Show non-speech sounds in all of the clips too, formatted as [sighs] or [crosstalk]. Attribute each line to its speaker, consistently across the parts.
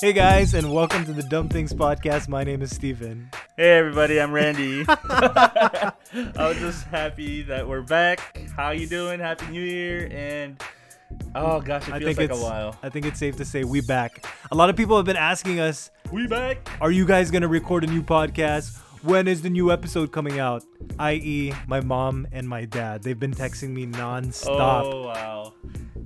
Speaker 1: Hey guys, and welcome to the Dumb Things Podcast. My name is Steven.
Speaker 2: Hey everybody, I'm Randy. [laughs] I was just happy that we're back. How you doing? Happy New Year! And oh gosh, it
Speaker 1: I
Speaker 2: feels
Speaker 1: think
Speaker 2: like
Speaker 1: it's
Speaker 2: a while.
Speaker 1: I think it's safe to say we back. A lot of people have been asking us,
Speaker 2: We back.
Speaker 1: are you guys gonna record a new podcast? When is the new episode coming out? I.e., my mom and my dad. They've been texting me non-stop.
Speaker 2: Oh wow.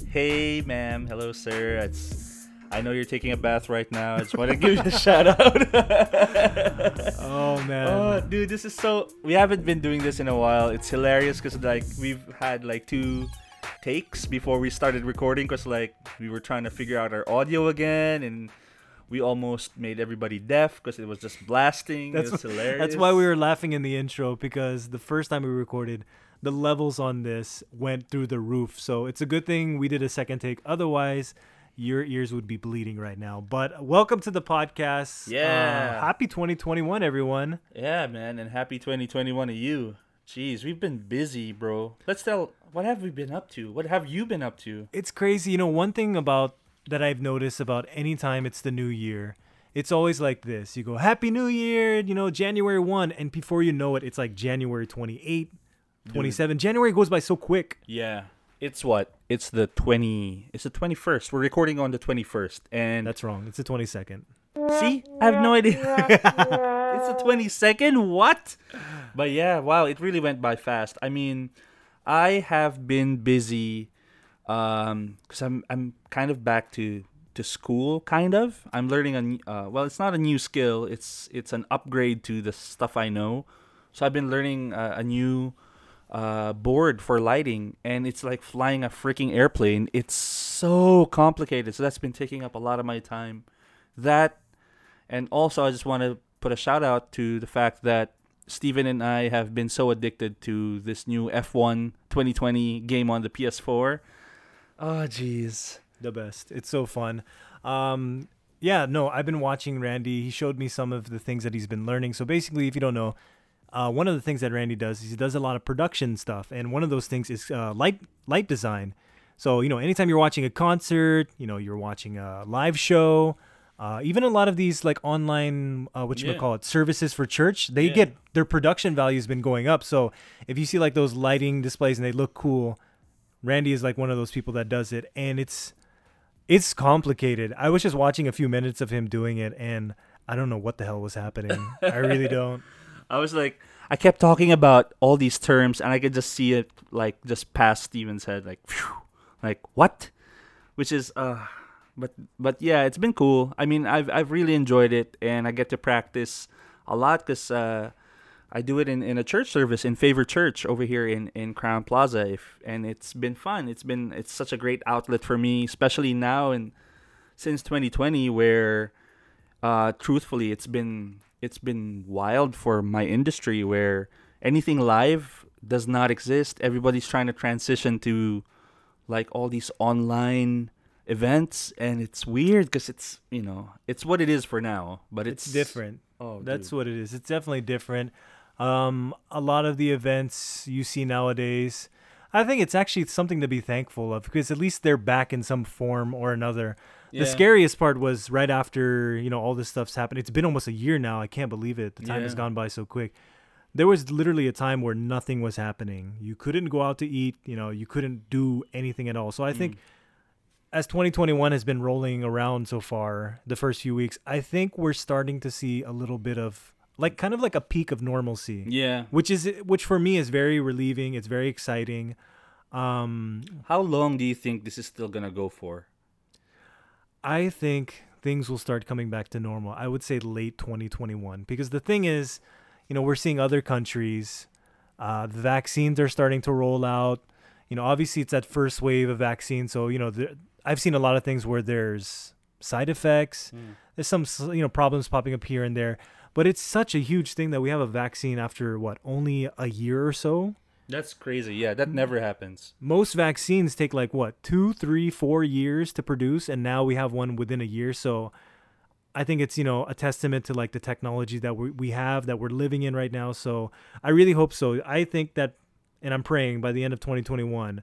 Speaker 2: Hey ma'am, hello sir. It's I know you're taking a bath right now. I just want to give you a shout out. [laughs]
Speaker 1: Oh, man.
Speaker 2: Oh, dude, this is so. We haven't been doing this in a while. It's hilarious because like we've had like two takes before we started recording because like we were trying to figure out our audio again and we almost made everybody deaf because it was just blasting.
Speaker 1: That's
Speaker 2: it was hilarious.
Speaker 1: That's why we were laughing in the intro because the first time we recorded, the levels on this went through the roof. So it's a good thing we did a second take. Otherwise, your ears would be bleeding right now. But welcome to the podcast.
Speaker 2: Yeah.
Speaker 1: Uh, happy 2021, everyone.
Speaker 2: Yeah, man, and happy 2021 to you. Jeez, we've been busy, bro. Let's tell. What have we been up to? What have you been up to?
Speaker 1: It's crazy. You know, one thing about that I've noticed about any time it's the new year, it's always like this. You go, Happy New Year, you know, January 1. And before you know it, it's like January 28, 27. January goes by so quick.
Speaker 2: Yeah. It's what? It's the 20. It's the 21st. We're recording on the 21st, and
Speaker 1: That's wrong. It's the 22nd.
Speaker 2: See? I have no idea. [laughs] it's the 22nd? What? But yeah, wow, it really went by fast. I mean, I have been busy um cuz I'm I'm kind of back to to school kind of. I'm learning a uh, well, it's not a new skill. It's it's an upgrade to the stuff I know. So I've been learning uh, a new uh, board for lighting, and it's like flying a freaking airplane. It's so complicated. So that's been taking up a lot of my time. That, and also I just want to put a shout out to the fact that Steven and I have been so addicted to this new F1 2020 game on the PS4. Oh, jeez.
Speaker 1: the best. It's so fun. Um, yeah, no, I've been watching Randy. He showed me some of the things that he's been learning. So basically, if you don't know, uh, one of the things that Randy does is he does a lot of production stuff, and one of those things is uh, light light design. So you know, anytime you're watching a concert, you know, you're watching a live show. Uh, even a lot of these like online, uh, what you
Speaker 2: Yeah.
Speaker 1: call it, services for church, they
Speaker 2: Yeah.
Speaker 1: get their production value has been going up. So if you see like those lighting displays and they look cool, Randy is like one of those people that does it, and it's it's complicated. I was just watching a few minutes of him doing it, and I don't know what the hell was happening. I really [laughs] don't.
Speaker 2: I was like, I kept talking about all these terms, and I could just see it like just past Steven's head, like, phew, like what? Which is, uh, but but yeah, it's been cool. I mean, I've I've really enjoyed it, and I get to practice a lot because uh, I do it in, in a church service in Favor Church over here in in Crowne Plaza, if and it's been fun. It's been it's such a great outlet for me, especially now and since 2020, where uh, truthfully, it's been it's been wild for my industry where anything live does not exist. Everybody's trying to transition to like all these online events, and it's weird because it's you know it's what it is for now, but it's,
Speaker 1: It's different.
Speaker 2: Oh,
Speaker 1: That's
Speaker 2: dude.
Speaker 1: what it is. It's definitely different. Um, a lot of the events you see nowadays, I think it's actually something to be thankful of because at least they're back in some form or another. The scariest part was right after you know all this stuff's happened. It's been almost a year now. I can't believe it. The time has gone by so quick. There was literally a time where nothing was happening. You couldn't go out to eat. You know, you couldn't do anything at all. So I
Speaker 2: Mm.
Speaker 1: think as 2021 has been rolling around so far, the first few weeks, I think we're starting to see a little bit of like kind of like a peak of normalcy,
Speaker 2: Yeah.
Speaker 1: which is which for me is very relieving. It's very exciting. Um,
Speaker 2: How long do you think this is still gonna go for?
Speaker 1: I think things will start coming back to normal. I would say late 2021 because the thing is, you know, we're seeing other countries, uh, the vaccines are starting to roll out. You know, obviously it's that first wave of vaccine, so you know, there, I've seen a lot of things where there's side effects. There's some you know problems popping up here and there, but it's such a huge thing that we have a vaccine after what only a year or so.
Speaker 2: That's crazy. Yeah, that never happens.
Speaker 1: most vaccines take like what two three four years to produce and now we have one within a year so i think it's you know a testament to like the technology that we, we have that we're living in right now so i really hope so i think that and i'm praying by the end of 2021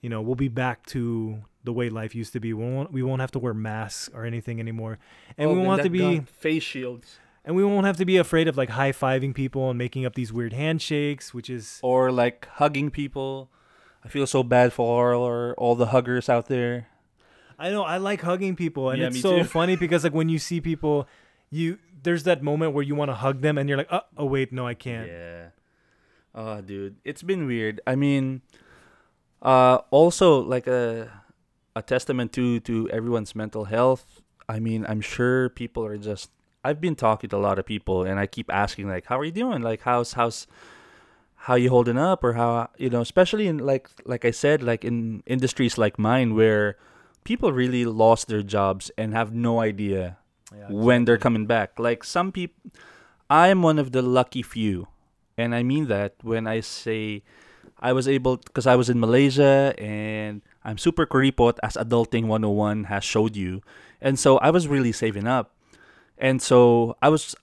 Speaker 1: you know we'll be back to the way life used to be. We won't we won't have to wear masks or anything anymore, and
Speaker 2: Oh,
Speaker 1: we won't have to be
Speaker 2: face shields
Speaker 1: and we won't have to be afraid of like high fiving people and making up these weird handshakes, which is
Speaker 2: or like hugging people. I feel so bad for all, all the huggers out there.
Speaker 1: I know I like hugging people, and
Speaker 2: Yeah,
Speaker 1: it's so
Speaker 2: too. [laughs]
Speaker 1: funny because like when you see people, you there's that moment where you want to hug them, and you're like, oh, oh wait, no, I can't.
Speaker 2: Yeah. Oh, dude, it's been weird. I mean, uh, also like a a testament to to everyone's mental health. I mean, I'm sure people are just. I've been talking to a lot of people, and I keep asking like, "How are you doing? Like, how's how's how you holding up, or how you know, especially in like like I said, like in industries like mine where people really lost their jobs and have no idea
Speaker 1: Yeah,
Speaker 2: when they're coming back. Like some people, I'm one of the lucky few, and I mean that when I say I was able because I was in Malaysia and I'm super kuripot as Adulting 101 has showed you, and so I was really saving up, and so I was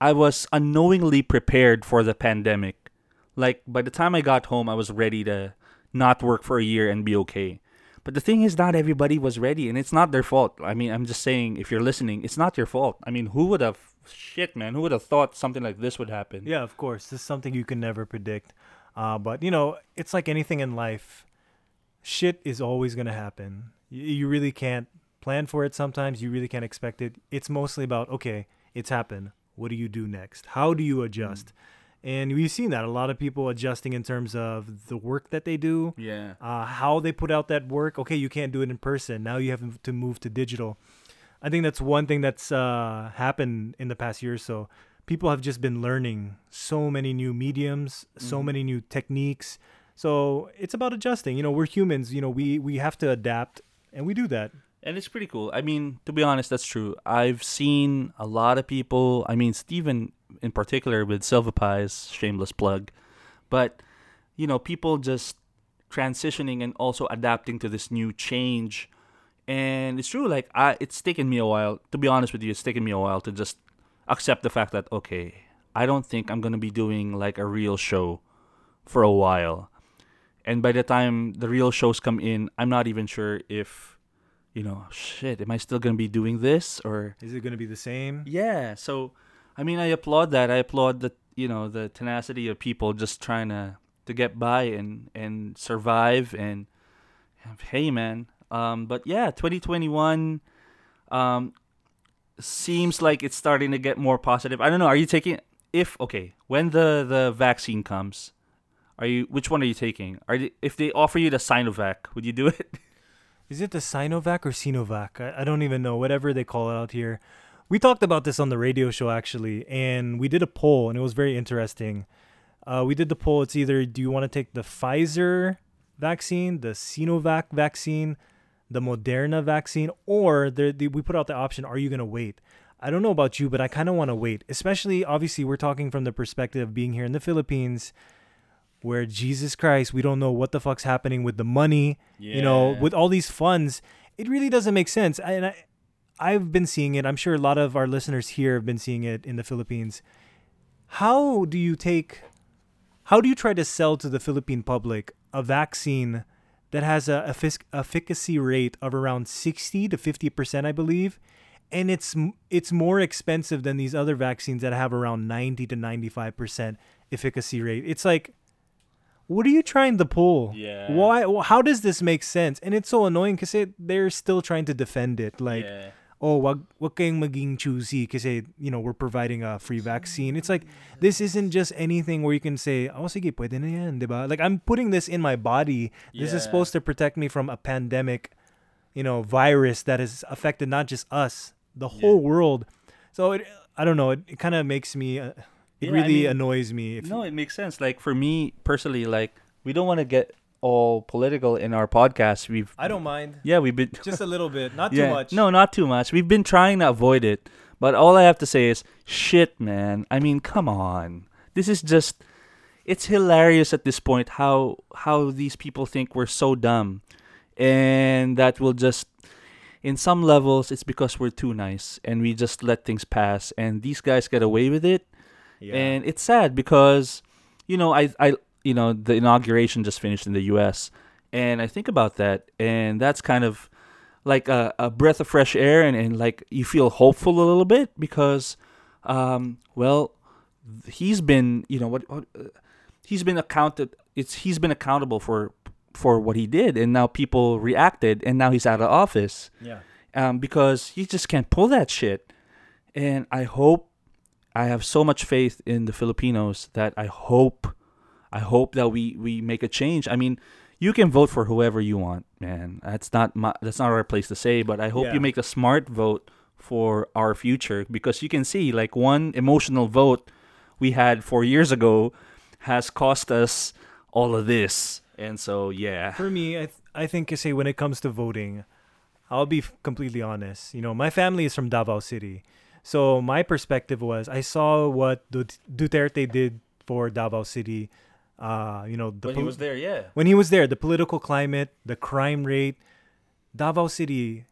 Speaker 2: I was unknowingly prepared for the pandemic. Like by the time I got home, I was ready to not work for a year and be okay. But the thing is, not everybody was ready, and it's not their fault. I mean, I'm just saying, if you're listening, it's not your fault. I mean, who would have, shit, man, who would have thought something like this would happen?
Speaker 1: Yeah, of course. This is something you can never predict. Uh, but you know, it's like anything in life. Shit is always gonna happen. You, you really can't plan for it. Sometimes you really can't expect it. It's mostly about okay, it's happened. What do you do next? How do you adjust? And we've seen that a lot of people adjusting in terms of the work that they do,
Speaker 2: Yeah.
Speaker 1: uh, how they put out that work. Okay, you can't do it in person. Now you have to move to digital. I think that's one thing that's uh, happened in the past year or so. People have just been learning so many new mediums, so
Speaker 2: Mhm.
Speaker 1: many new techniques. So it's about adjusting. You know, we're humans. You know, we we have to adapt, and we do that.
Speaker 2: And it's pretty cool. I mean, to be honest, that's true. I've seen a lot of people. I mean, Steven in particular with Silva Pies, shameless plug. But, you know, people just transitioning and also adapting to this new change. And it's true, like, I, it's taken me a while. To be honest with you, it's taken me a while to just accept the fact that, okay, I don't think I'm going to be doing like a real show for a while. And by the time the real shows come in, I'm not even sure if you know, shit, am I still gonna be doing this or
Speaker 1: Is it going to be the same?
Speaker 2: yeah? So, I mean, I applaud that. I applaud the you know the tenacity of people just trying to to get by and and survive and hey, man. Um, but yeah, 2021 um seems like it's starting to get more positive. I don't know. Are you taking if okay when the the vaccine comes? Are you which one are you taking? Are you, if they offer you the Sinovac, would you do it? [laughs]
Speaker 1: Is it the Sinovac or Sinovac? I, I don't even know. Whatever they call it out here. We talked about this on the radio show actually, and we did a poll, and it was very interesting. Uh, we did the poll. It's either do you want to take the Pfizer vaccine, the Sinovac vaccine, the Moderna vaccine, or the, the, we put out the option: Are you gonna wait? I don't know about you, but I kind of want to wait. Especially, obviously, we're talking from the perspective of being here in the Philippines, where Jesus Christ, we don't know what the fuck's happening with the money you know with all these funds. It really doesn't make sense. And I, i've been seeing it. I'm sure a lot of our listeners here have been seeing it in the philippines. How do you take how do you try to sell to the philippine public a vaccine that has a effic- efficacy rate of around 60 to 50 percent i believe? And it's it's more expensive than these other vaccines that have around 90 to 95 percent efficacy rate. It's like what are you trying to pull?
Speaker 2: Yeah.
Speaker 1: why how does this make sense? And it's so annoying because they're still trying to defend it like
Speaker 2: yeah.
Speaker 1: oh wag, wag kayong maging choosy kasi you know we're providing a free vaccine. It's like this isn't just anything where you can say oh sige pwede na yan diba like i'm putting this in my body. This is supposed to protect me from a pandemic you know virus that has affected not just us the whole world. So it, i don't know it, it kind of makes me uh, it
Speaker 2: Yeah, I
Speaker 1: really
Speaker 2: mean,
Speaker 1: annoys me
Speaker 2: No, it makes sense. Like for me personally, like we don't want to get all political in our podcast. We've
Speaker 1: i don't mind
Speaker 2: yeah, we've been
Speaker 1: just a little bit not [laughs]
Speaker 2: yeah,
Speaker 1: too much
Speaker 2: No, not too much. We've been trying to avoid it, but all I have to say is shit, man. I mean, come on. This is just it's hilarious at this point how how these people think we're so dumb and that will just in some levels it's because we're too nice and we just let things pass and these guys get away with it
Speaker 1: yeah.
Speaker 2: and it's sad because you know I I you know the inauguration just finished in the US And I think about that, and that's kind of like a, a breath of fresh air, and, and like you feel hopeful a little bit because, um, well, he's been, you know, what, what uh, he's been accounted. It's he's been accountable for for what he did, and now people reacted, and now he's out of office
Speaker 1: Yeah.
Speaker 2: um, because he just can't pull that shit. And I hope, I have so much faith in the Filipinos that I hope, I hope that we we make a change. I mean, you can vote for whoever you want, man. That's not my, that's not our place to say, but I hope
Speaker 1: Yeah.
Speaker 2: you make a smart vote for our future because you can see like one emotional vote we had four years ago has cost us all of this. And so, yeah.
Speaker 1: For me, I th- I think you say when it comes to voting, I'll be completely honest. You know, my family is from Davao City, so my perspective was I saw what Duterte did for Davao City. Uh, you know, the pol- he was
Speaker 2: there, yeah.
Speaker 1: when he was there, the political climate, the crime rate, Davao City,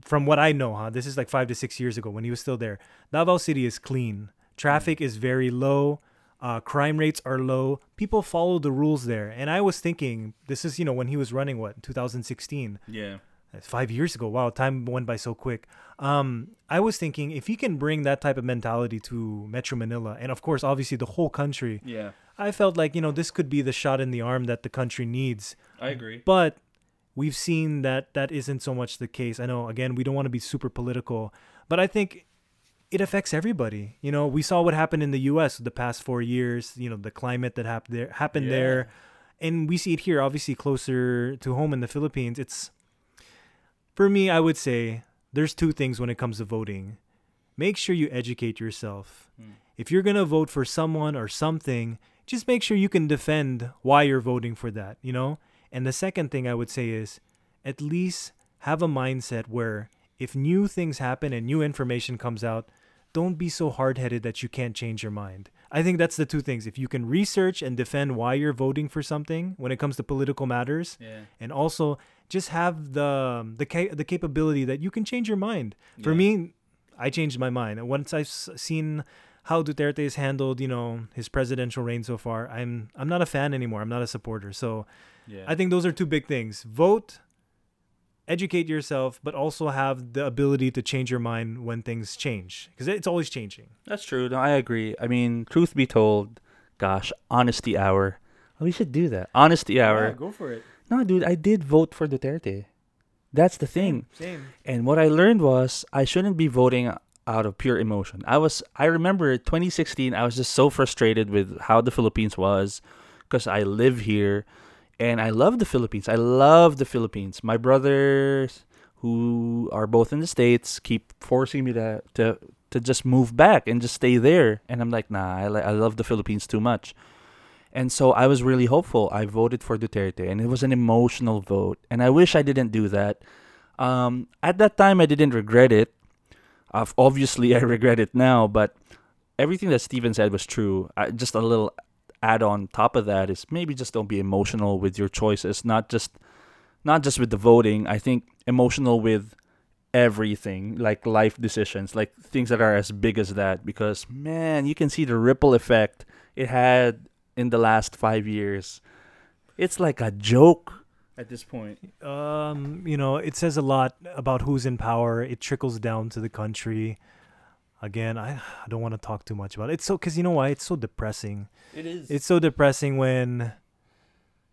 Speaker 1: from what I know, huh, this is like five to six years ago when he was still there. Davao City is clean. Traffic is very low. Uh, crime rates are low. People follow the rules there. And I was thinking, this is, you know, when he was running, what, 2016?
Speaker 2: Yeah.
Speaker 1: That's five years ago. Wow, time went by so quick. Um, I was thinking if he can bring that type of mentality to Metro Manila, and of course, obviously, the whole country,
Speaker 2: Yeah.
Speaker 1: I felt like, you know, this could be the shot in the arm that the country needs.
Speaker 2: I agree.
Speaker 1: But we've seen that that isn't so much the case. I know, again, we don't want to be super political, but I think it affects everybody. You know, we saw what happened in the U.S. the past four years. You know, the climate that happened there, happened
Speaker 2: Yeah.
Speaker 1: there, and we see it here, obviously closer to home in the Philippines. It's for me, I would say there's two things when it comes to voting. Make sure you educate yourself.
Speaker 2: Hmm.
Speaker 1: If you're gonna vote for someone or something, just make sure you can defend why you're voting for that. You know. And the second thing I would say is, at least have a mindset where if new things happen and new information comes out, don't be so hard headed that you can't change your mind. I think that's the two things. If you can research and defend why you're voting for something when it comes to political matters,
Speaker 2: Yeah.
Speaker 1: and also just have the um, the ca- the capability that you can change your mind. For
Speaker 2: Yeah.
Speaker 1: me, I changed my mind once I've seen how Duterte has handled, you know, his presidential reign so far. I'm I'm not a fan anymore. I'm not a supporter. So
Speaker 2: Yeah.
Speaker 1: I think those are two big things: vote, educate yourself, but also have the ability to change your mind when things change because it's always changing.
Speaker 2: That's true. No, I agree. I mean, truth be told, gosh, honesty hour. Oh, we should do that. Honesty hour.
Speaker 1: Yeah, go for it.
Speaker 2: No, dude, I did vote for Duterte. That's the thing.
Speaker 1: Same.
Speaker 2: And what I learned was I shouldn't be voting out of pure emotion. I was I remember 2016 I was just so frustrated with how the Philippines was because I live here and I love the Philippines. I love the Philippines. My brothers who are both in the states keep forcing me to to to just move back and just stay there and I'm like, "Nah, I I love the Philippines too much." And so I was really hopeful. I voted for Duterte, and it was an emotional vote. And I wish I didn't do that. Um, at that time, I didn't regret it. Obviously, [laughs] I regret it now. But everything that Steven said was true. I, just a little add on top of that is maybe just don't be emotional with your choices. Not just, not just with the voting. I think emotional with everything, like life decisions, like things that are as big as that. Because man, you can see the ripple effect it had in the last five years. It's like a joke at this point.
Speaker 1: Um, you know, it says a lot about who's in power. It trickles down to the country. Again, I, I don't want to talk too much about it. It's so because you know why? It's so depressing.
Speaker 2: It is.
Speaker 1: It's so depressing when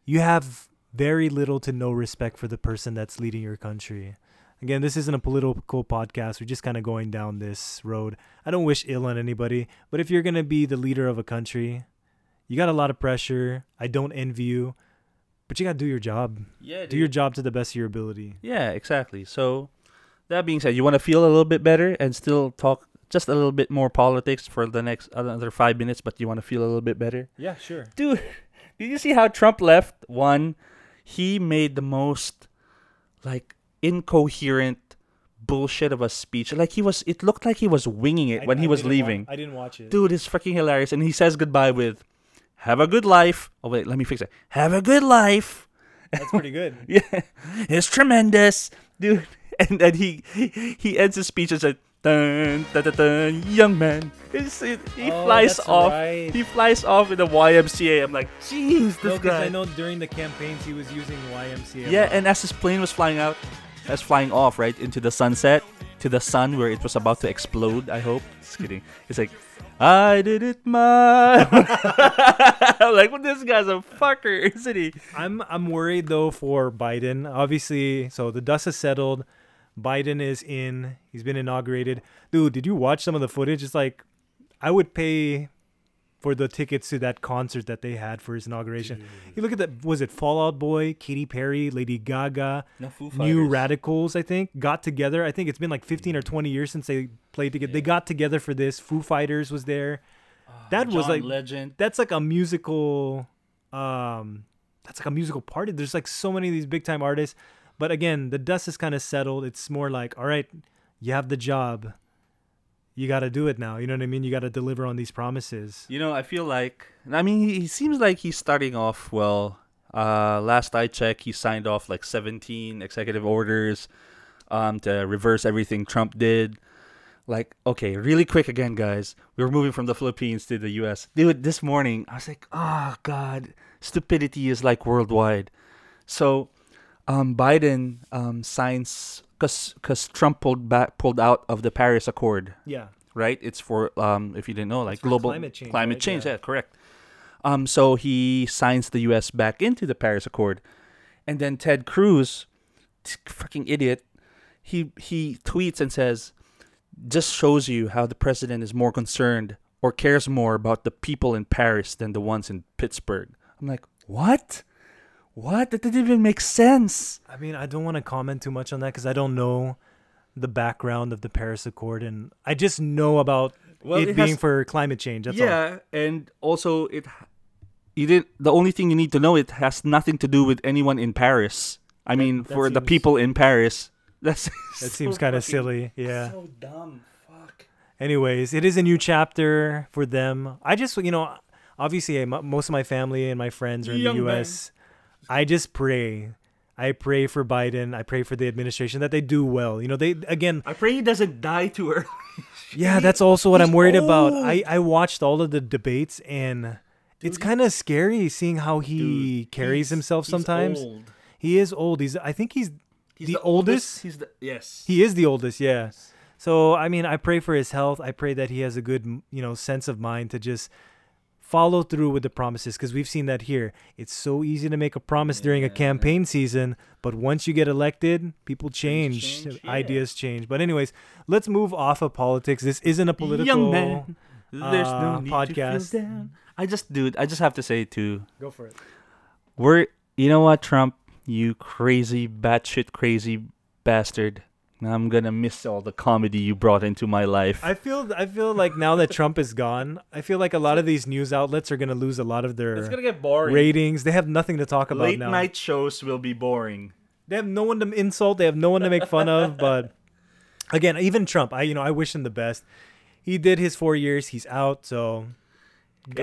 Speaker 1: you have very little to no respect for the person that's leading your country. Again, this isn't a political podcast. We're just kind of going down this road. I don't wish ill on anybody, but if you're going to be the leader of a country, you got a lot of pressure. I don't envy you, but you got to do your job.
Speaker 2: yeah,
Speaker 1: Do your job to the best of your ability.
Speaker 2: Yeah, exactly. So, that being said, you want to feel a little bit better and still talk just a little bit more politics for the next another five minutes, but you want to feel a little bit better?
Speaker 1: Yeah, sure.
Speaker 2: Dude, [laughs] did you see how Trump left? One, he made the most like incoherent bullshit of a speech. Like he was, it looked like he was winging it when he was leaving.
Speaker 1: I didn't watch it.
Speaker 2: Dude, it's freaking hilarious. And he says goodbye with, "Have a good life." Oh wait, let me fix it. Have a good life.
Speaker 1: That's pretty good. [laughs]
Speaker 2: Yeah, it's tremendous, dude. [laughs] And then he he ends his speech and said, dun, dun, dun, dun, young man. It's, it, he
Speaker 1: Oh,
Speaker 2: flies off.
Speaker 1: right.
Speaker 2: He flies off in the YMCA. I'm like, jeez,
Speaker 1: No,
Speaker 2: this
Speaker 1: 'cause
Speaker 2: guy.
Speaker 1: I know during the campaigns he was using YMCA.
Speaker 2: Yeah, and as his plane was flying out, as flying off right into the sunset, to the sun where it was about to explode. I hope. Just kidding. It's like, I did it my. [laughs] I'm [laughs] like, well, this guy's a fucker, [laughs] isn't he?
Speaker 1: I'm I'm worried though for Biden. Obviously, so the dust has settled. Biden is in. He's been inaugurated. Dude, did you watch some of the footage? It's like I would pay for the tickets to that concert that they had for his inauguration. You look at that. Was it Fall Out Boy, Katy Perry, Lady Gaga, New Radicals? I think got together. I think it's been like 15 or 20 years since they played together. They got together for this. Foo Fighters was there. that was like
Speaker 2: legend.
Speaker 1: that's like a musical um that's like a musical party there's like so many of these big time artists but again the dust is kind of settled it's more like all right you have the job you got to do it now you know what i mean you got to deliver on these promises
Speaker 2: You know, I feel like I mean he, seems like he's starting off well. Uh, last I checked, he signed off like 17 executive orders um, to reverse everything Trump did. Like, okay, really quick again, guys. We were moving from the Philippines to the U.S. Dude, this morning I was like, oh god, stupidity is like worldwide. So, um, Biden um, signs because because Trump pulled back pulled out of the Paris Accord
Speaker 1: yeah
Speaker 2: right? It's for um if you didn't know, like global
Speaker 1: climate change,
Speaker 2: Climate
Speaker 1: right?
Speaker 2: change,
Speaker 1: Yeah.
Speaker 2: yeah. correct. Um, so he signs the U.S. back into the Paris Accord, and then Ted Cruz, t- fucking idiot, he he tweets and says, "Just shows you how the president is more concerned or cares more about the people in Paris than the ones in Pittsburgh." I'm like, what? What? That didn't even make sense.
Speaker 1: i mean i don't want to comment too much on that because i don't know the background of the paris accord and i just know about
Speaker 2: Well,
Speaker 1: it,
Speaker 2: it
Speaker 1: being
Speaker 2: has-
Speaker 1: for climate change that's all
Speaker 2: yeah, and also it you did the only thing you need to know it has nothing to do with anyone in Paris. I mean,
Speaker 1: that
Speaker 2: for the people in Paris, [laughs] that's
Speaker 1: that seems kind [laughs] of silly yeah
Speaker 2: So dumb. Fuck.
Speaker 1: anyways, it is a new chapter for them. I just, you know, obviously, most of my family and my friends are in
Speaker 2: Young
Speaker 1: the
Speaker 2: man.
Speaker 1: U.S. I just pray. I pray for Biden. I pray for the administration that they do well. You know, they again,
Speaker 2: I pray he doesn't die too early. [laughs]
Speaker 1: yeah, that's also what I'm worried about. I I watched all of the debates and it's kind of scary seeing how he carries himself sometimes. He is old. He's I think he's
Speaker 2: He's
Speaker 1: The oldest?
Speaker 2: He's the yes.
Speaker 1: He is the oldest, yeah. So I mean, I pray for his health. I pray that he has a good, you know, sense of mind to just follow through with the promises because we've seen that here. It's so easy to make a promise during a campaign season, but once you get elected, people change,
Speaker 2: change, yeah.
Speaker 1: ideas change. But anyways, let's move off of politics. This isn't a political.
Speaker 2: Young man. There's no
Speaker 1: uh,
Speaker 2: need
Speaker 1: podcast.
Speaker 2: to down. I just, dude, I just have to say too.
Speaker 1: Go for it.
Speaker 2: We're, you know what, Trump, you crazy, batshit crazy bastard. I'm gonna miss all the comedy you brought into my life.
Speaker 1: I feel I feel like now that Trump is gone, I feel like a lot of these news outlets are gonna lose a lot of their it's gonna
Speaker 2: get boring.
Speaker 1: ratings. They have nothing to talk about
Speaker 2: Late
Speaker 1: now.
Speaker 2: night shows will be boring.
Speaker 1: They have no one to insult. They have no one to make fun of. But [laughs] again, even Trump, I you know I wish him the best. He did his four years. He's out, so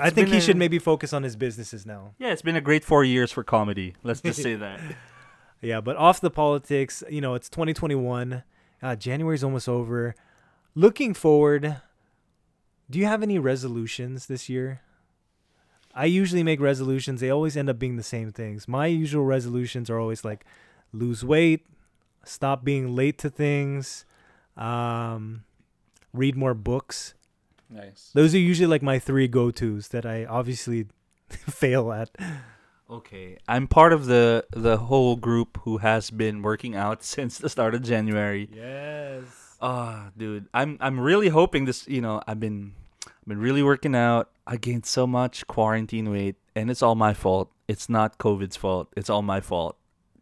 Speaker 1: I think he
Speaker 2: a-
Speaker 1: should maybe focus on his businesses now.
Speaker 2: Yeah, it's been a great four years for comedy. Let's just say that. [laughs]
Speaker 1: Yeah, but off the politics, you know, it's 2021. Uh, January's almost over. Looking forward, do you have any resolutions this year? I usually make resolutions. They always end up being the same things. My usual resolutions are always like lose weight, stop being late to things, um, read more books.
Speaker 2: Nice.
Speaker 1: Those are usually like my three go tos that I obviously [laughs] fail at.
Speaker 2: Okay, I'm part of the the whole group who has been working out [laughs] since the start of January.
Speaker 1: Yes.
Speaker 2: Ah, dude, I'm I'm really hoping this. You know, I've been I've been really working out. I gained so much quarantine weight, and it's all my fault. It's not COVID's fault. It's all my fault.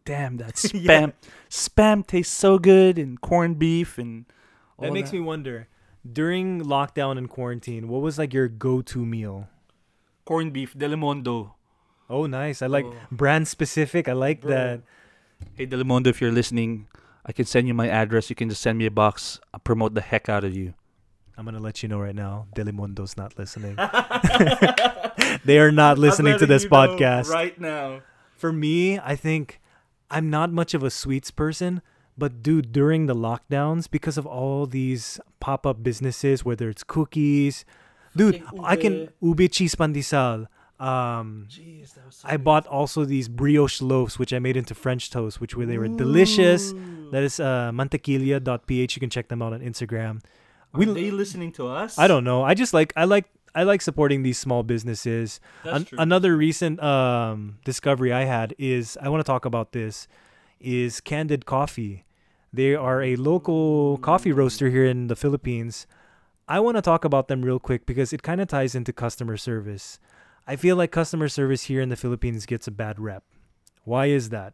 Speaker 2: Damn, that [laughs] spam
Speaker 1: Yeah.
Speaker 2: spam tastes so good, and corned beef, and
Speaker 1: That makes me wonder. During lockdown and quarantine, what was like your go-to meal?
Speaker 2: corned beef Delimondo.
Speaker 1: Oh, nice. I like
Speaker 2: Oh.
Speaker 1: brand specific. I like
Speaker 2: Bro.
Speaker 1: that.
Speaker 2: Hey Delimondo, if you're listening, I can send you my address. You can just send me a box. I'll promote the heck out of you.
Speaker 1: I'm gonna let you know right now. Delimondo's not listening. [laughs] [laughs] they are not listening to this podcast.
Speaker 2: right now.
Speaker 1: For me, I think I'm not much of a sweets person, But dude, during the lockdowns, because of all these pop-up businesses, whether it's cookies, dude, I can
Speaker 2: ube.
Speaker 1: ube cheese pandesal. Um,
Speaker 2: Jeez, that was so
Speaker 1: I bought also these brioche loaves, which I made into French toast, which were they were delicious. That is uh, mantequilla.ph. You can check them out on Instagram.
Speaker 2: Are
Speaker 1: we-
Speaker 2: they listening to us?
Speaker 1: I don't know. I just like I like I like supporting these small businesses.
Speaker 2: That's
Speaker 1: An-
Speaker 2: true.
Speaker 1: another recent um, discovery I had is I want to talk about this is Candid Coffee. They are a local coffee roaster here in the Philippines. I want to talk about them real quick because it kind of ties into customer service. I feel like customer service here in the Philippines gets a bad rep. Why is that?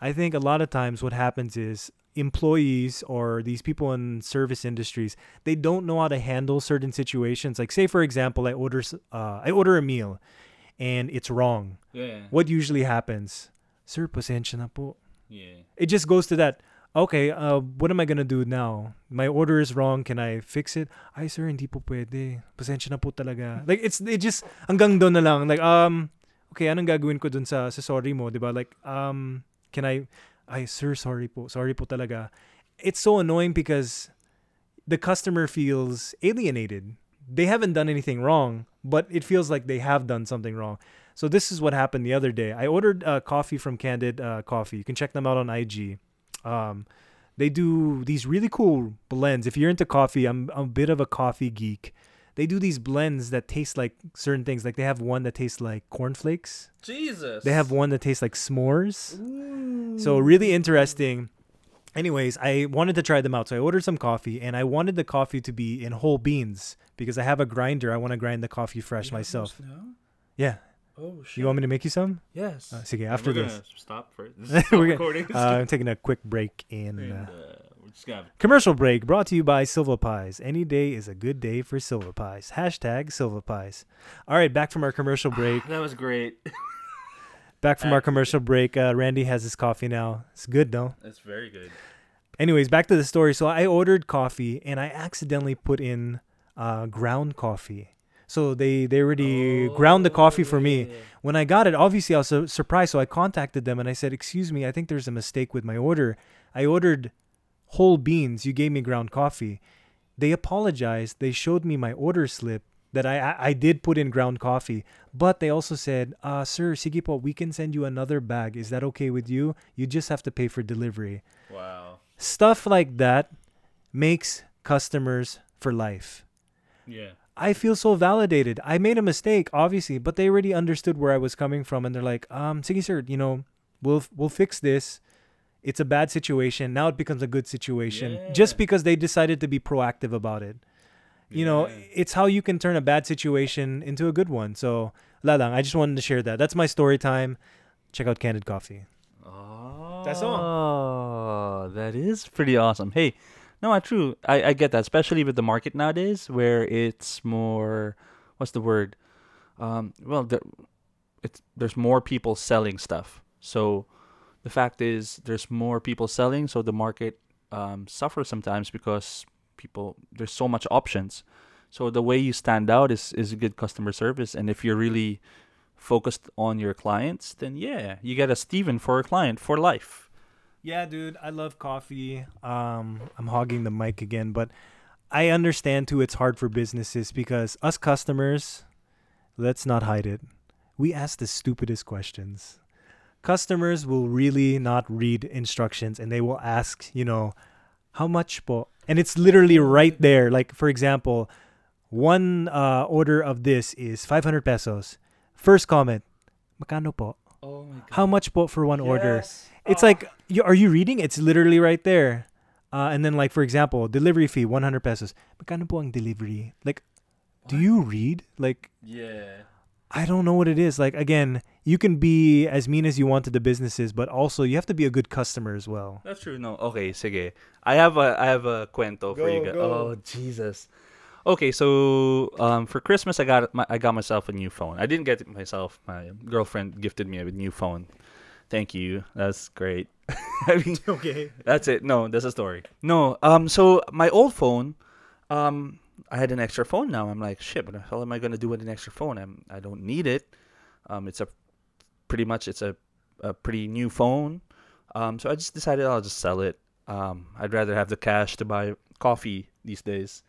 Speaker 1: I think a lot of times what happens is employees or these people in service industries they don't know how to handle certain situations like say for example i order uh, i order a meal and it's wrong
Speaker 2: Yeah.
Speaker 1: what usually happens sir pasensya na po
Speaker 2: Yeah.
Speaker 1: it just goes to that okay uh, what am i gonna do now? My order is wrong. Can i fix it? Ay sir hindi po pwede. Pasensya na po talaga. Like it's it just hanggang doon na lang. Like um okay anong gagawin ko dun sa sa sorry mo 'di ba? Like um can i ay sir sorry po. Sorry po talaga. It's so annoying because the customer feels alienated. They haven't done anything wrong but it feels like they have done something wrong. So this is what happened the other day. I ordered uh, coffee from Candid uh, Coffee. You can check them out on IG. Um, they do these really cool blends. If you're into coffee, I'm, I'm a bit of a coffee geek. They do these blends that taste like certain things. Like they have one that tastes like cornflakes.
Speaker 2: Jesus.
Speaker 1: They have one that tastes like s'mores. Ooh. So really interesting. Anyways, I wanted to try them out. So I ordered some coffee and I wanted the coffee to be in whole beans because I have a grinder. I want to grind the coffee fresh myself. Yeah.
Speaker 2: Oh shit.
Speaker 1: You want me to make you some?
Speaker 2: Yes.
Speaker 1: Uh, sige,
Speaker 2: And
Speaker 1: after
Speaker 2: we're
Speaker 1: this.
Speaker 2: gonna stop for [laughs] this.
Speaker 1: We're gonna-
Speaker 2: recording.
Speaker 1: Uh, I'm taking a quick break in
Speaker 2: and,
Speaker 1: uh,
Speaker 2: uh, we're just gonna.
Speaker 1: commercial break brought to you by Silva Pies. Any day is a good day for Silva Pies. Hashtag Silva Pies. All right, back from our commercial [sighs] break.
Speaker 2: That was great. [laughs]
Speaker 1: Back from our commercial break. Uh, Randy has his coffee now. It's good, though.
Speaker 2: It's very good.
Speaker 1: Anyways, back to the story. So I ordered coffee and I accidentally put in uh, ground coffee. So they they already ground the coffee for me. When I got it, obviously I was su- surprised. So I contacted them and I said, "Excuse me, I think there's a mistake with my order. I ordered whole beans. You gave me ground coffee." They apologized. They showed me my order slip that I I, I did put in ground coffee, but they also said, "Uh, sir, sige po, we can send you another bag. Is that okay with you? You just have to pay for delivery."
Speaker 2: Wow.
Speaker 1: Stuff like that makes customers for life.
Speaker 2: Yeah.
Speaker 1: I feel so validated. I made a mistake, obviously, but they already understood where I was coming from, and they're like, "Um, sige sir, you know, we'll we'll fix this. It's a bad situation. Now it becomes a good situation, just because they decided to be proactive about it. You know, it's how you can turn a bad situation into a good one. So, la lang, I just wanted to share that. That's my story time. Check out Candid Coffee.
Speaker 2: Oh.
Speaker 1: That's all.
Speaker 2: Oh, that is pretty awesome. Hey, no, uh, true. I, I get that, especially with the market nowadays, where it's more. What's the word? Um, well, there, it's there's more people selling stuff. So, the fact is, there's more people selling, so the market um, suffers sometimes because people there's so much options. So the way you stand out is is good customer service, and if you're really focused on your clients, then yeah, you get a Steven for a client for life.
Speaker 1: Yeah, dude, I love coffee. Um, I'm hogging the mic again, but I understand too it's hard for businesses because us customers, let's not hide it. We ask the stupidest questions. Customers will really not read instructions and they will ask, you know, how much po? And it's literally right there. Like for example, one uh, order of this is 500 pesos. First comment, makano po?
Speaker 2: Oh my god.
Speaker 1: How much po for one order? It's like, you, are you reading? It's literally right there. Uh, and then, like for example, delivery fee 100 pesos. Magkano po ang delivery? Like, do you read? Like,
Speaker 2: Yeah.
Speaker 1: I don't know what it is. Like, again, you can be as mean as you want to the businesses, but also you have to be a good customer as well.
Speaker 2: That's true. No. Okay, sige. I have a I have a cuento for you guys.
Speaker 1: go.
Speaker 2: Oh, Jesus. Okay, so um for Christmas I got my, I got myself a new phone. I didn't get it myself. My girlfriend gifted me a new phone. Thank you. That's great. [laughs] I mean, [laughs]
Speaker 1: Okay.
Speaker 2: That's it. No, that's a story. No. Um. So my old phone, um, I had an extra phone now. I'm like, shit. What the hell am I gonna do with an extra phone? I'm. I don't need it. Um. It's a, pretty much. It's a, a pretty new phone. Um, so I just decided I'll just sell it. Um, I'd rather have the cash to buy coffee these days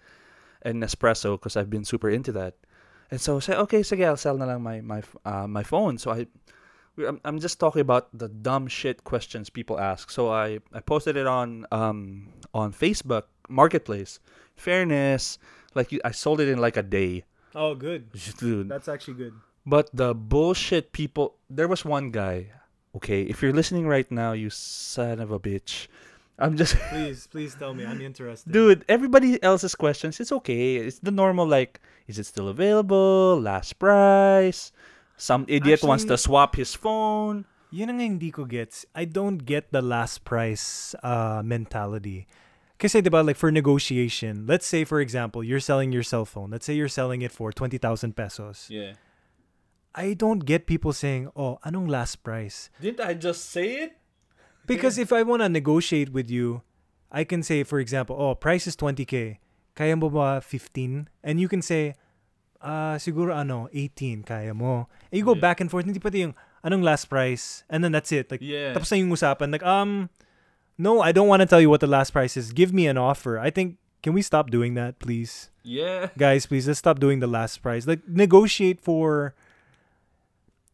Speaker 2: and Nespresso because I've been super into that. And so I said, okay, sige, I'll sell na lang my my uh, my phone. So I I'm I'm just talking about the dumb shit questions people ask. So I, I posted it on um on Facebook Marketplace. Fairness, like you, I sold it in like a day,
Speaker 1: Oh, good. [laughs]
Speaker 2: dude.
Speaker 1: That's actually good.
Speaker 2: But the bullshit people. There was one guy. Okay, if you're listening right now, you son of a bitch. I'm just [laughs]
Speaker 1: Please, please tell me. I'm interested.
Speaker 2: Dude, everybody else's questions, it's okay. It's the normal like, is it still available? Last price. Some idiot wants to swap his phone.
Speaker 1: Yun ang hindi ko gets. I don't get the last price uh, mentality. Kasi diba, like for negotiation, let's say for example, you're selling your cell phone. Let's say you're selling it for 20,000 pesos.
Speaker 2: Yeah.
Speaker 1: I don't get people saying, oh, anong last price?
Speaker 2: Didn't I just say it?
Speaker 1: Because if I want to negotiate with you, I can say, for example, oh, price is 20k. Kaya mo ba 15? And you can say, ah, siguro ano, 18, kaya mo. And you go
Speaker 2: Yeah.
Speaker 1: back and forth. Hindi pati yung, anong last price? And then that's it. Like,
Speaker 2: Yeah.
Speaker 1: tapos na yung usapan. Like, um, no, I don't want to tell you what the last price is. Give me an offer. I think, can we stop doing that, please?
Speaker 2: Yeah. [laughs]
Speaker 1: Guys, please, let's stop doing the last price. Like, negotiate for,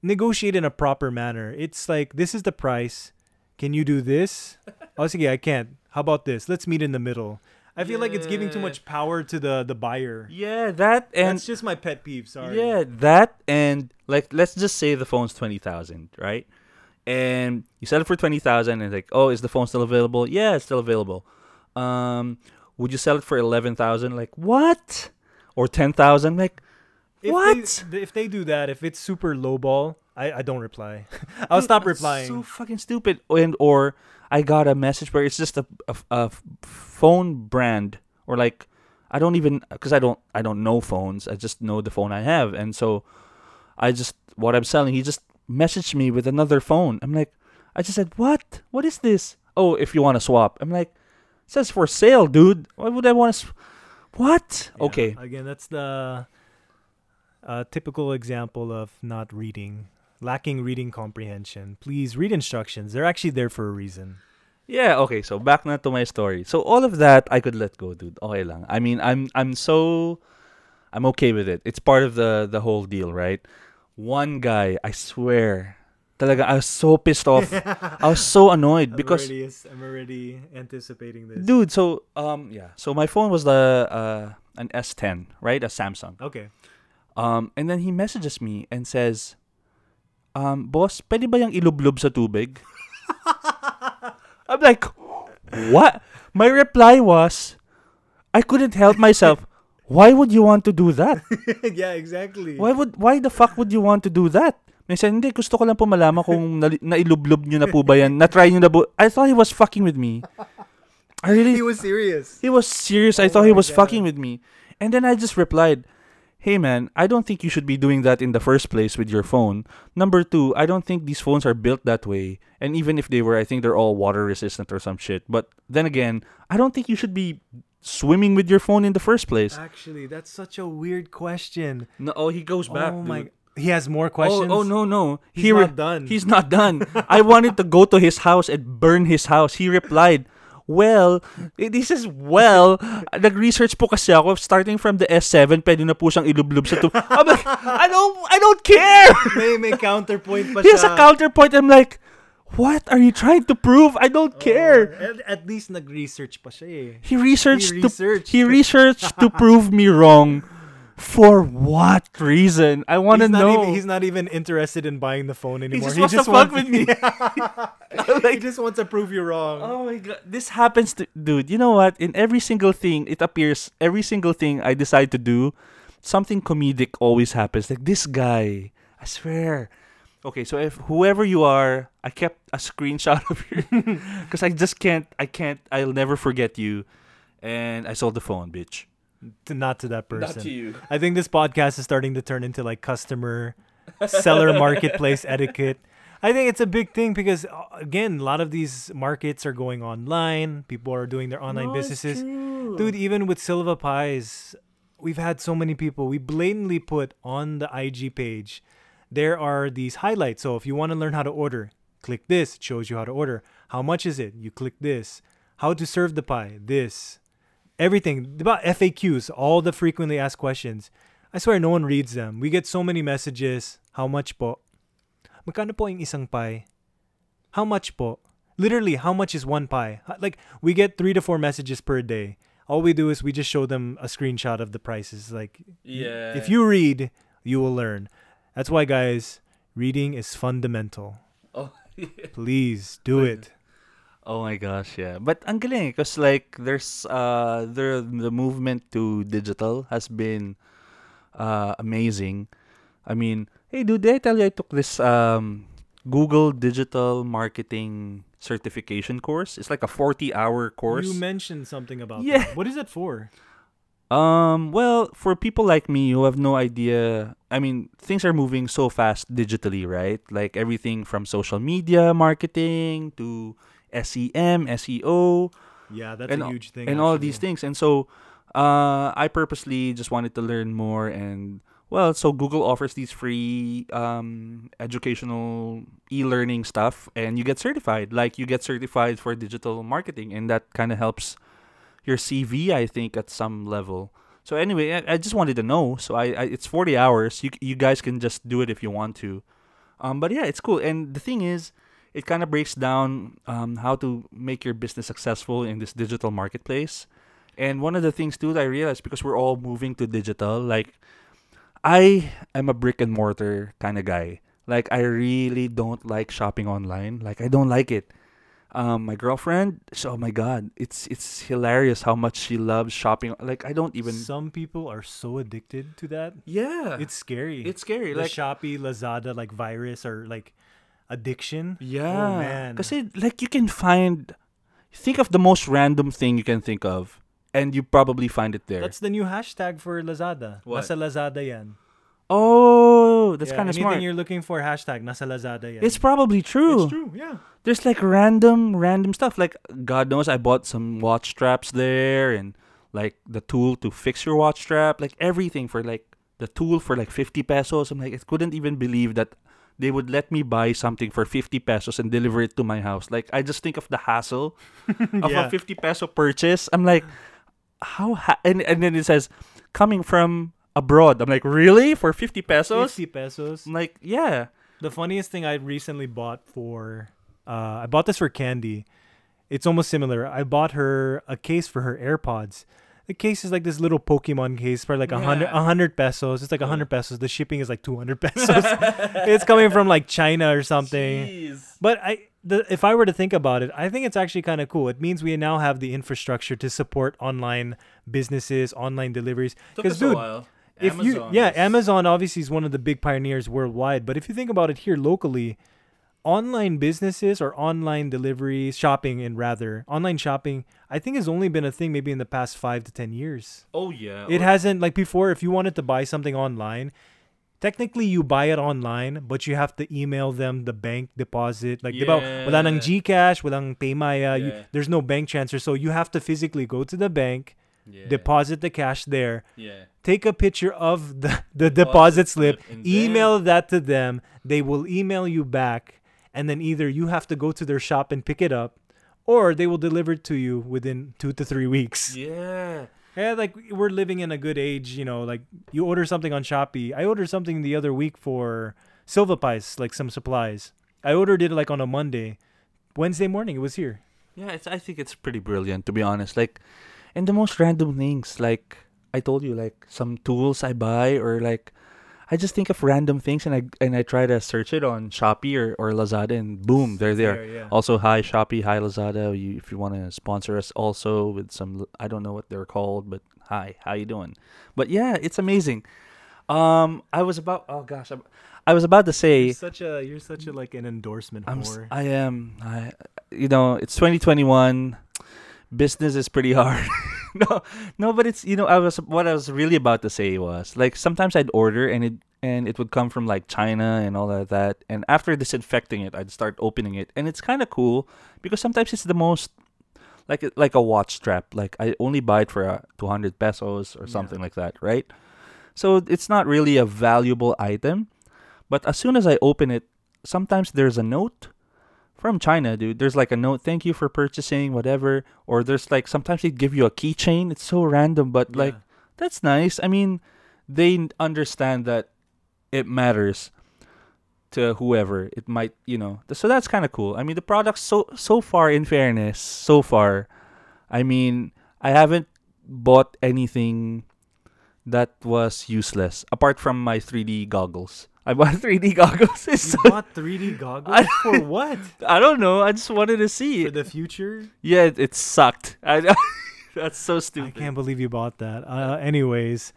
Speaker 1: negotiate in a proper manner. It's like, this is the price. Can you do this? oh, sige, I can't. How about this? Let's meet in the middle. I feel like it's giving too much power to the the buyer.
Speaker 2: Yeah, that and
Speaker 1: That's just my pet peeve. Sorry.
Speaker 2: yeah, that and like let's just say the phone's 20,000, right? And you sell it for 20,000 and like, "Oh, is the phone still available?" Yeah, it's still available. Um, would you sell it for 11,000? Like, what? Or 10,000? Like,
Speaker 1: If
Speaker 2: What?
Speaker 1: They, if they do that, if it's super lowball, I I don't reply. [laughs] I'll stop
Speaker 2: Dude,
Speaker 1: replying.
Speaker 2: So fucking stupid. And or I got a message where it's just a a, a phone brand or like I don't even because I don't I don't know phones. I just know the phone I have, and so I just what I'm selling. He just messaged me with another phone. I'm like, I just said, what? What is this? Oh, if you want to swap. I'm like, it says for sale, dude. Why would I want to? Sw- what?
Speaker 1: Yeah,
Speaker 2: Okay.
Speaker 1: Again, that's the uh, typical example of not reading, lacking reading comprehension. Please read instructions. They're actually there for a reason.
Speaker 2: Yeah, okay. So back now to my story. So all of that I could let go, dude. Okay lang. I mean, I'm I'm so I'm okay with it. It's part of the the whole deal, right? One guy, I swear, talaga I was so pissed off. [laughs] I was so annoyed because
Speaker 1: I'm already, I'm already anticipating this.
Speaker 2: dude, so um yeah. So my phone was the uh an S10, right? A Samsung.
Speaker 1: Okay.
Speaker 2: Um and then he messages me and says, um, boss, pwede ba yung ilublob sa tubig? I'm like, what? My reply was, I couldn't help myself. Why would you want to do that? [laughs]
Speaker 1: yeah, exactly.
Speaker 2: Why would why the fuck would you want to do that? Said, hindi, gusto ko lang po malaman kung nali- nailublob nyo na po ba yan. Na-try nyo na po. I thought he was fucking with me. I really,
Speaker 1: He was serious.
Speaker 2: he was serious. I
Speaker 1: Oh
Speaker 2: thought he was
Speaker 1: God.
Speaker 2: fucking with me. And then I just replied, Hey man, I don't think you should be doing that in the first place with your phone. Number two, I don't think these phones are built that way. And even if they were, I think they're all water resistant or some shit. But then again, I don't think you should be swimming with your phone in the first place.
Speaker 1: Actually, that's such a weird question.
Speaker 2: No, oh, he goes back.
Speaker 1: oh
Speaker 2: dude.
Speaker 1: my. He has more questions.
Speaker 2: Oh, oh no no.
Speaker 1: He's
Speaker 2: he re-
Speaker 1: not done.
Speaker 2: He's not done. I wanted to go to his house and burn his house. He replied, "Well, eh, this is well. [laughs] Nag-research po kasi ako starting from the S7, pwede na po siyang ilublob sa tub. [laughs] I'm like, I don't I don't care.
Speaker 1: may may counterpoint pa [laughs] siya.
Speaker 2: a counterpoint. I'm like, what are you trying to prove? I don't care.
Speaker 1: Oh, at, at least nag-research pa siya eh.
Speaker 2: He researched
Speaker 1: He
Speaker 2: to
Speaker 1: researched.
Speaker 2: he researched to prove me wrong. For what reason? I want to know.
Speaker 1: Even, he's not even interested in buying the phone anymore.
Speaker 2: He just wants to fuck with [laughs] me. [laughs]
Speaker 1: he just wants to prove you wrong.
Speaker 2: Oh my god, this happens to dude. You know what? In every single thing, it appears every single thing I decide to do, something comedic always happens. Like this guy, I swear. Okay, so if whoever you are, I kept a screenshot of you [laughs] because I just can't. I can't. I'll never forget you. And I sold the phone, bitch.
Speaker 1: To, not to that person.
Speaker 2: you.
Speaker 1: I think this podcast is starting to turn into like customer seller marketplace [laughs] etiquette. I think it's a big thing because uh, again, a lot of these markets are going online. People are doing their online businesses. Dude, even with Silva Pies, we've had so many people. We blatantly put on the IG page, there are these highlights. So if you want to learn how to order, click this, it shows you how to order. How much is it? You click this. How to serve the pie? This. Everything about FAQs, all the frequently asked questions. I swear no one reads them. We get so many messages. How much po? Magkano po yung isang pie? How much po? Literally, how much is one pie? Like we get 3 to 4 messages per day. All we do is we just show them a screenshot of the prices. Like
Speaker 2: Yeah.
Speaker 1: if you read, you will learn. That's why guys, reading is fundamental.
Speaker 2: Oh, [laughs]
Speaker 1: Please do it.
Speaker 2: Oh my gosh, yeah. But ang galing because like there's uh the the movement to digital has been uh amazing. I mean, hey dude, did I tell you I took this um Google Digital Marketing certification course? It's like a 40-hour course.
Speaker 1: You mentioned something about
Speaker 2: Yeah.
Speaker 1: that. What is it for?
Speaker 2: Um, well, for people like me who have no idea, I mean, things are moving so fast digitally, right? Like everything from social media marketing to SEM, SEO,
Speaker 1: Yeah, that's
Speaker 2: And
Speaker 1: a huge thing.
Speaker 2: and all these things. And so, uh, I purposely just wanted to learn more. And well, so Google offers these free um, educational e-learning stuff, and you get certified. Like you get certified for digital marketing, and that kind of helps your CV, I think, at some level. So anyway, I, I just wanted to know. So I, I it's forty hours. You you guys can just do it if you want to. Um, but yeah, it's cool. And the thing is, it kind of breaks down um, how to make your business successful in this digital marketplace. And one of the things too that I realized because we're all moving to digital, like I am a brick and mortar kind of guy. Like I really don't like shopping online. Like I don't like it. Um, my girlfriend, so, oh my god, it's it's hilarious how much she loves shopping. Like I don't even.
Speaker 1: Some people are so addicted to that.
Speaker 2: yeah,
Speaker 1: It's scary.
Speaker 2: it's scary.
Speaker 1: the
Speaker 2: like
Speaker 1: Shopee, Lazada, like virus or like addiction.
Speaker 2: Oh, yeah.
Speaker 1: Oh man.
Speaker 2: Kasi like you can find think of the most random thing you can think of and you probably find it there.
Speaker 1: That's the new hashtag for Lazada.
Speaker 2: What?
Speaker 1: Nasa Lazada yan.
Speaker 2: oh, that's
Speaker 1: Yeah,
Speaker 2: kind of smart.
Speaker 1: anything
Speaker 2: smart.
Speaker 1: you're looking for, hashtag nasa Lazada yan.
Speaker 2: It's probably true.
Speaker 1: It's true, yeah.
Speaker 2: There's like random random stuff like god knows I bought some watch straps there and like the tool to fix your watch strap, like everything for like the tool for like 50 pesos. I'm like I couldn't even believe that they would let me buy something for 50 pesos and deliver it to my house. Like I just think of the hassle [laughs] of
Speaker 1: Yeah.
Speaker 2: a 50 peso purchase. I'm like, how? Ha-? And and then it says coming from abroad. I'm like, really for 50 pesos?
Speaker 1: 50 pesos.
Speaker 2: I'm like, yeah.
Speaker 1: The funniest thing I recently bought for, uh, I bought this for Candy. It's almost similar. I bought her a case for her AirPods. The case is like this little Pokemon case for like a hundred,
Speaker 2: Yeah.
Speaker 1: a hundred pesos. It's like a hundred pesos. The shipping is like two hundred [laughs] pesos. it's coming from like China or something.
Speaker 2: Jeez.
Speaker 1: But I, the, if I were to think about it, I think it's actually kind of cool. It means we now have the infrastructure to support online businesses, online deliveries.
Speaker 2: Took
Speaker 1: Because, dude,
Speaker 2: while.
Speaker 1: if you
Speaker 2: Amazon
Speaker 1: yeah
Speaker 2: is-
Speaker 1: amazon obviously is one of the big pioneers worldwide but if you think about it here locally online businesses or online delivery shopping and rather online shopping i think has only been a thing maybe in the past five to ten years
Speaker 2: Oh yeah.
Speaker 1: it hasn't like before if you wanted to buy something online technically you buy it online but you have to email them the bank deposit like diba, wala nang
Speaker 2: Yeah.
Speaker 1: gcash walang paymaya you,
Speaker 2: Yeah.
Speaker 1: there's no bank transfer so you have to physically go to the bank
Speaker 2: yeah.
Speaker 1: deposit the cash there
Speaker 2: Yeah.
Speaker 1: take a picture of the, [laughs] the deposit slip,
Speaker 2: slip,
Speaker 1: email that to them. They will email you back, and then either you have to go to their shop and pick it up, or they will deliver it to you within two to three weeks. [laughs]
Speaker 2: Yeah.
Speaker 1: Yeah, like we're living in a good age, you know. Like you order something on Shopee. I ordered something the other week for Silva Pies, like some supplies. I ordered it like on a Monday. Wednesday morning, it was here.
Speaker 2: Yeah, it's. I think it's pretty brilliant to be honest. Like, and the most random things, like I told you, like some tools I buy or like, I just think of random things and I and I try to search it on Shopee or, or Lazada and boom, they're there.
Speaker 1: yeah.
Speaker 2: Also, hi Shopee, hi Lazada. You, if you want to sponsor us, also with some, I don't know what they're called, but hi, how you doing? But yeah, it's amazing. Um, I was about, oh gosh, I'm, I was about to say,
Speaker 1: You're such a you're such a like an endorsement
Speaker 2: I'm,
Speaker 1: whore.
Speaker 2: I am, I, you know, it's 2021. Business is pretty hard. [laughs] no, no, but it's you know, I was what I was really about to say was like sometimes I'd order and it and it would come from like China and all of that, and after disinfecting it, I'd start opening it, and it's kind of cool because sometimes it's the most like like a watch strap. Like I only buy it for uh, 200 pesos or
Speaker 1: Yeah.
Speaker 2: something like that, right? So it's not really a valuable item, but as soon as I open it, sometimes there's a note from China, dude. There's like a note, thank you for purchasing, whatever. Or there's like sometimes they give you a keychain. It's so random, but like that's nice. I mean, they understand that it matters to whoever it might, you know. So that's kind of cool. I mean, the products so so far, in fairness, so far, I mean, I haven't bought anything that was useless apart from my 3D goggles. I bought [laughs] 3D goggles. It's
Speaker 1: You
Speaker 2: so,
Speaker 1: bought 3D [laughs] goggles
Speaker 2: I-
Speaker 1: for what? [laughs]
Speaker 2: I don't know. I just wanted to see.
Speaker 1: For the future?
Speaker 2: yeah, it, it sucked. I, that's so stupid I
Speaker 1: can't believe you bought that. Uh, anyways,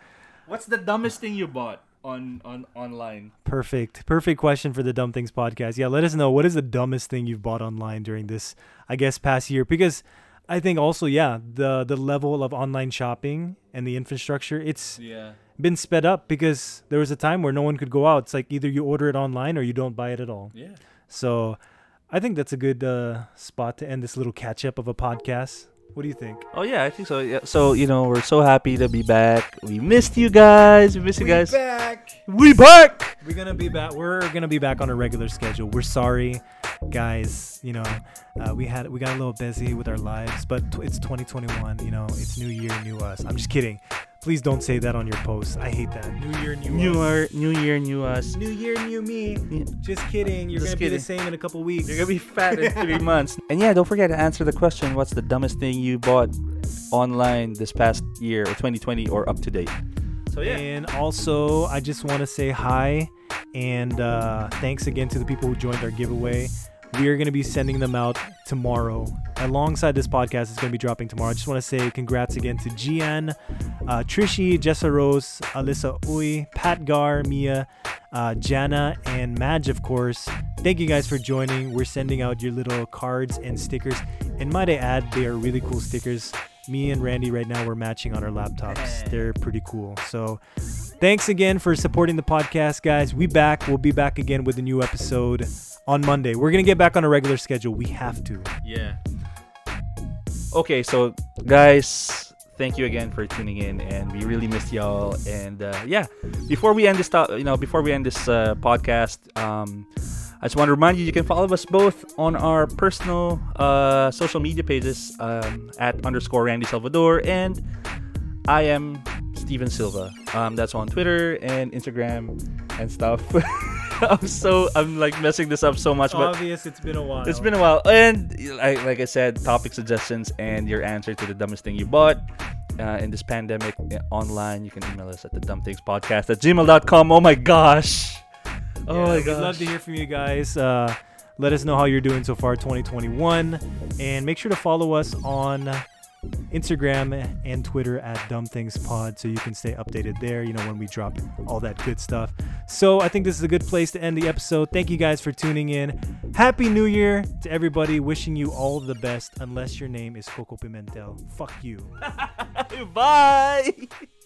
Speaker 2: What's the dumbest thing you bought on on online?
Speaker 1: perfect, perfect question for the Dumb Things podcast. Yeah, let us know what is the dumbest thing you've bought online during this, I guess, past year. Because I think also, yeah, the the level of online shopping and the infrastructure, it's
Speaker 2: Yeah.
Speaker 1: been sped up because there was a time where no one could go out. It's like either you order it online or you don't buy it at all.
Speaker 2: Yeah.
Speaker 1: So I think that's a good uh, spot to end this little catch up of a podcast. What do you think?
Speaker 2: Oh yeah, I think so. Yeah. So you know, we're so happy to be back. We missed you guys. We missed you guys.
Speaker 1: We back.
Speaker 2: We back.
Speaker 1: We're gonna be back. We're gonna be back on a regular schedule. We're sorry, guys. You know, uh, we had we got a little busy with our lives, but t- it's 2021. You know, it's new year, new us. I'm just kidding. Please don't say that on your posts. I hate that. New year, new,
Speaker 2: New
Speaker 1: us.
Speaker 2: year, new year, new us.
Speaker 1: New year, new me.
Speaker 2: Yeah.
Speaker 1: Just kidding. You're
Speaker 2: Just
Speaker 1: gonna be the same in a couple weeks.
Speaker 2: You're gonna be fat in three [laughs] months. And yeah, don't forget to answer the question: What's the dumbest thing you bought online this past year, or 2020, or up to date? So yeah.
Speaker 1: And also, I just want to say hi and uh, thanks again to the people who joined our giveaway. We are going to be sending them out tomorrow. Alongside this podcast, it's going to be dropping tomorrow. I just want to say congrats again to Gian, uh, Trishi, Jessa Rose, Alyssa Uy, Pat Gar, Mia, uh, Jana, and Madge, of course. Thank you guys for joining. We're sending out your little cards and stickers. And might I add, they are really cool stickers. Me and Randy right now we're matching on our laptops. They're pretty cool. So thanks again for supporting the podcast, guys. We back. We'll be back again with a new episode on Monday. We're gonna get back on a regular schedule. We have to.
Speaker 2: Yeah. Okay, so guys, thank you again for tuning in, and we really missed y'all. And uh, yeah, before we end this, you know, before we end this uh, podcast, um, I just want to remind you you can follow us both on our personal uh, social media pages um, at underscore Randy Salvador and I am Steven Silva. Um, that's on Twitter and Instagram and stuff. [laughs] [laughs] I'm so I'm like messing this up so much, but
Speaker 1: Obvious. It's been a while.
Speaker 2: it's been a while, and I, like I said, topic suggestions and your answer to the dumbest thing you bought uh, in this pandemic uh, online. You can email us at the dumb things podcast at gmail.com. Oh my gosh! Oh
Speaker 1: Yeah,
Speaker 2: my
Speaker 1: we'd
Speaker 2: gosh!
Speaker 1: love to hear from you guys. Uh, let us know how you're doing so far 2021 and make sure to follow us on instagram and twitter at dumb things pod so you can stay updated there you know when we drop all that good stuff. So i think this is a good place to end the episode. Thank you guys for tuning in. Happy new year to everybody. Wishing you all the best unless your name is Koko Pimentel. Fuck you. [laughs]
Speaker 2: Bye. [laughs]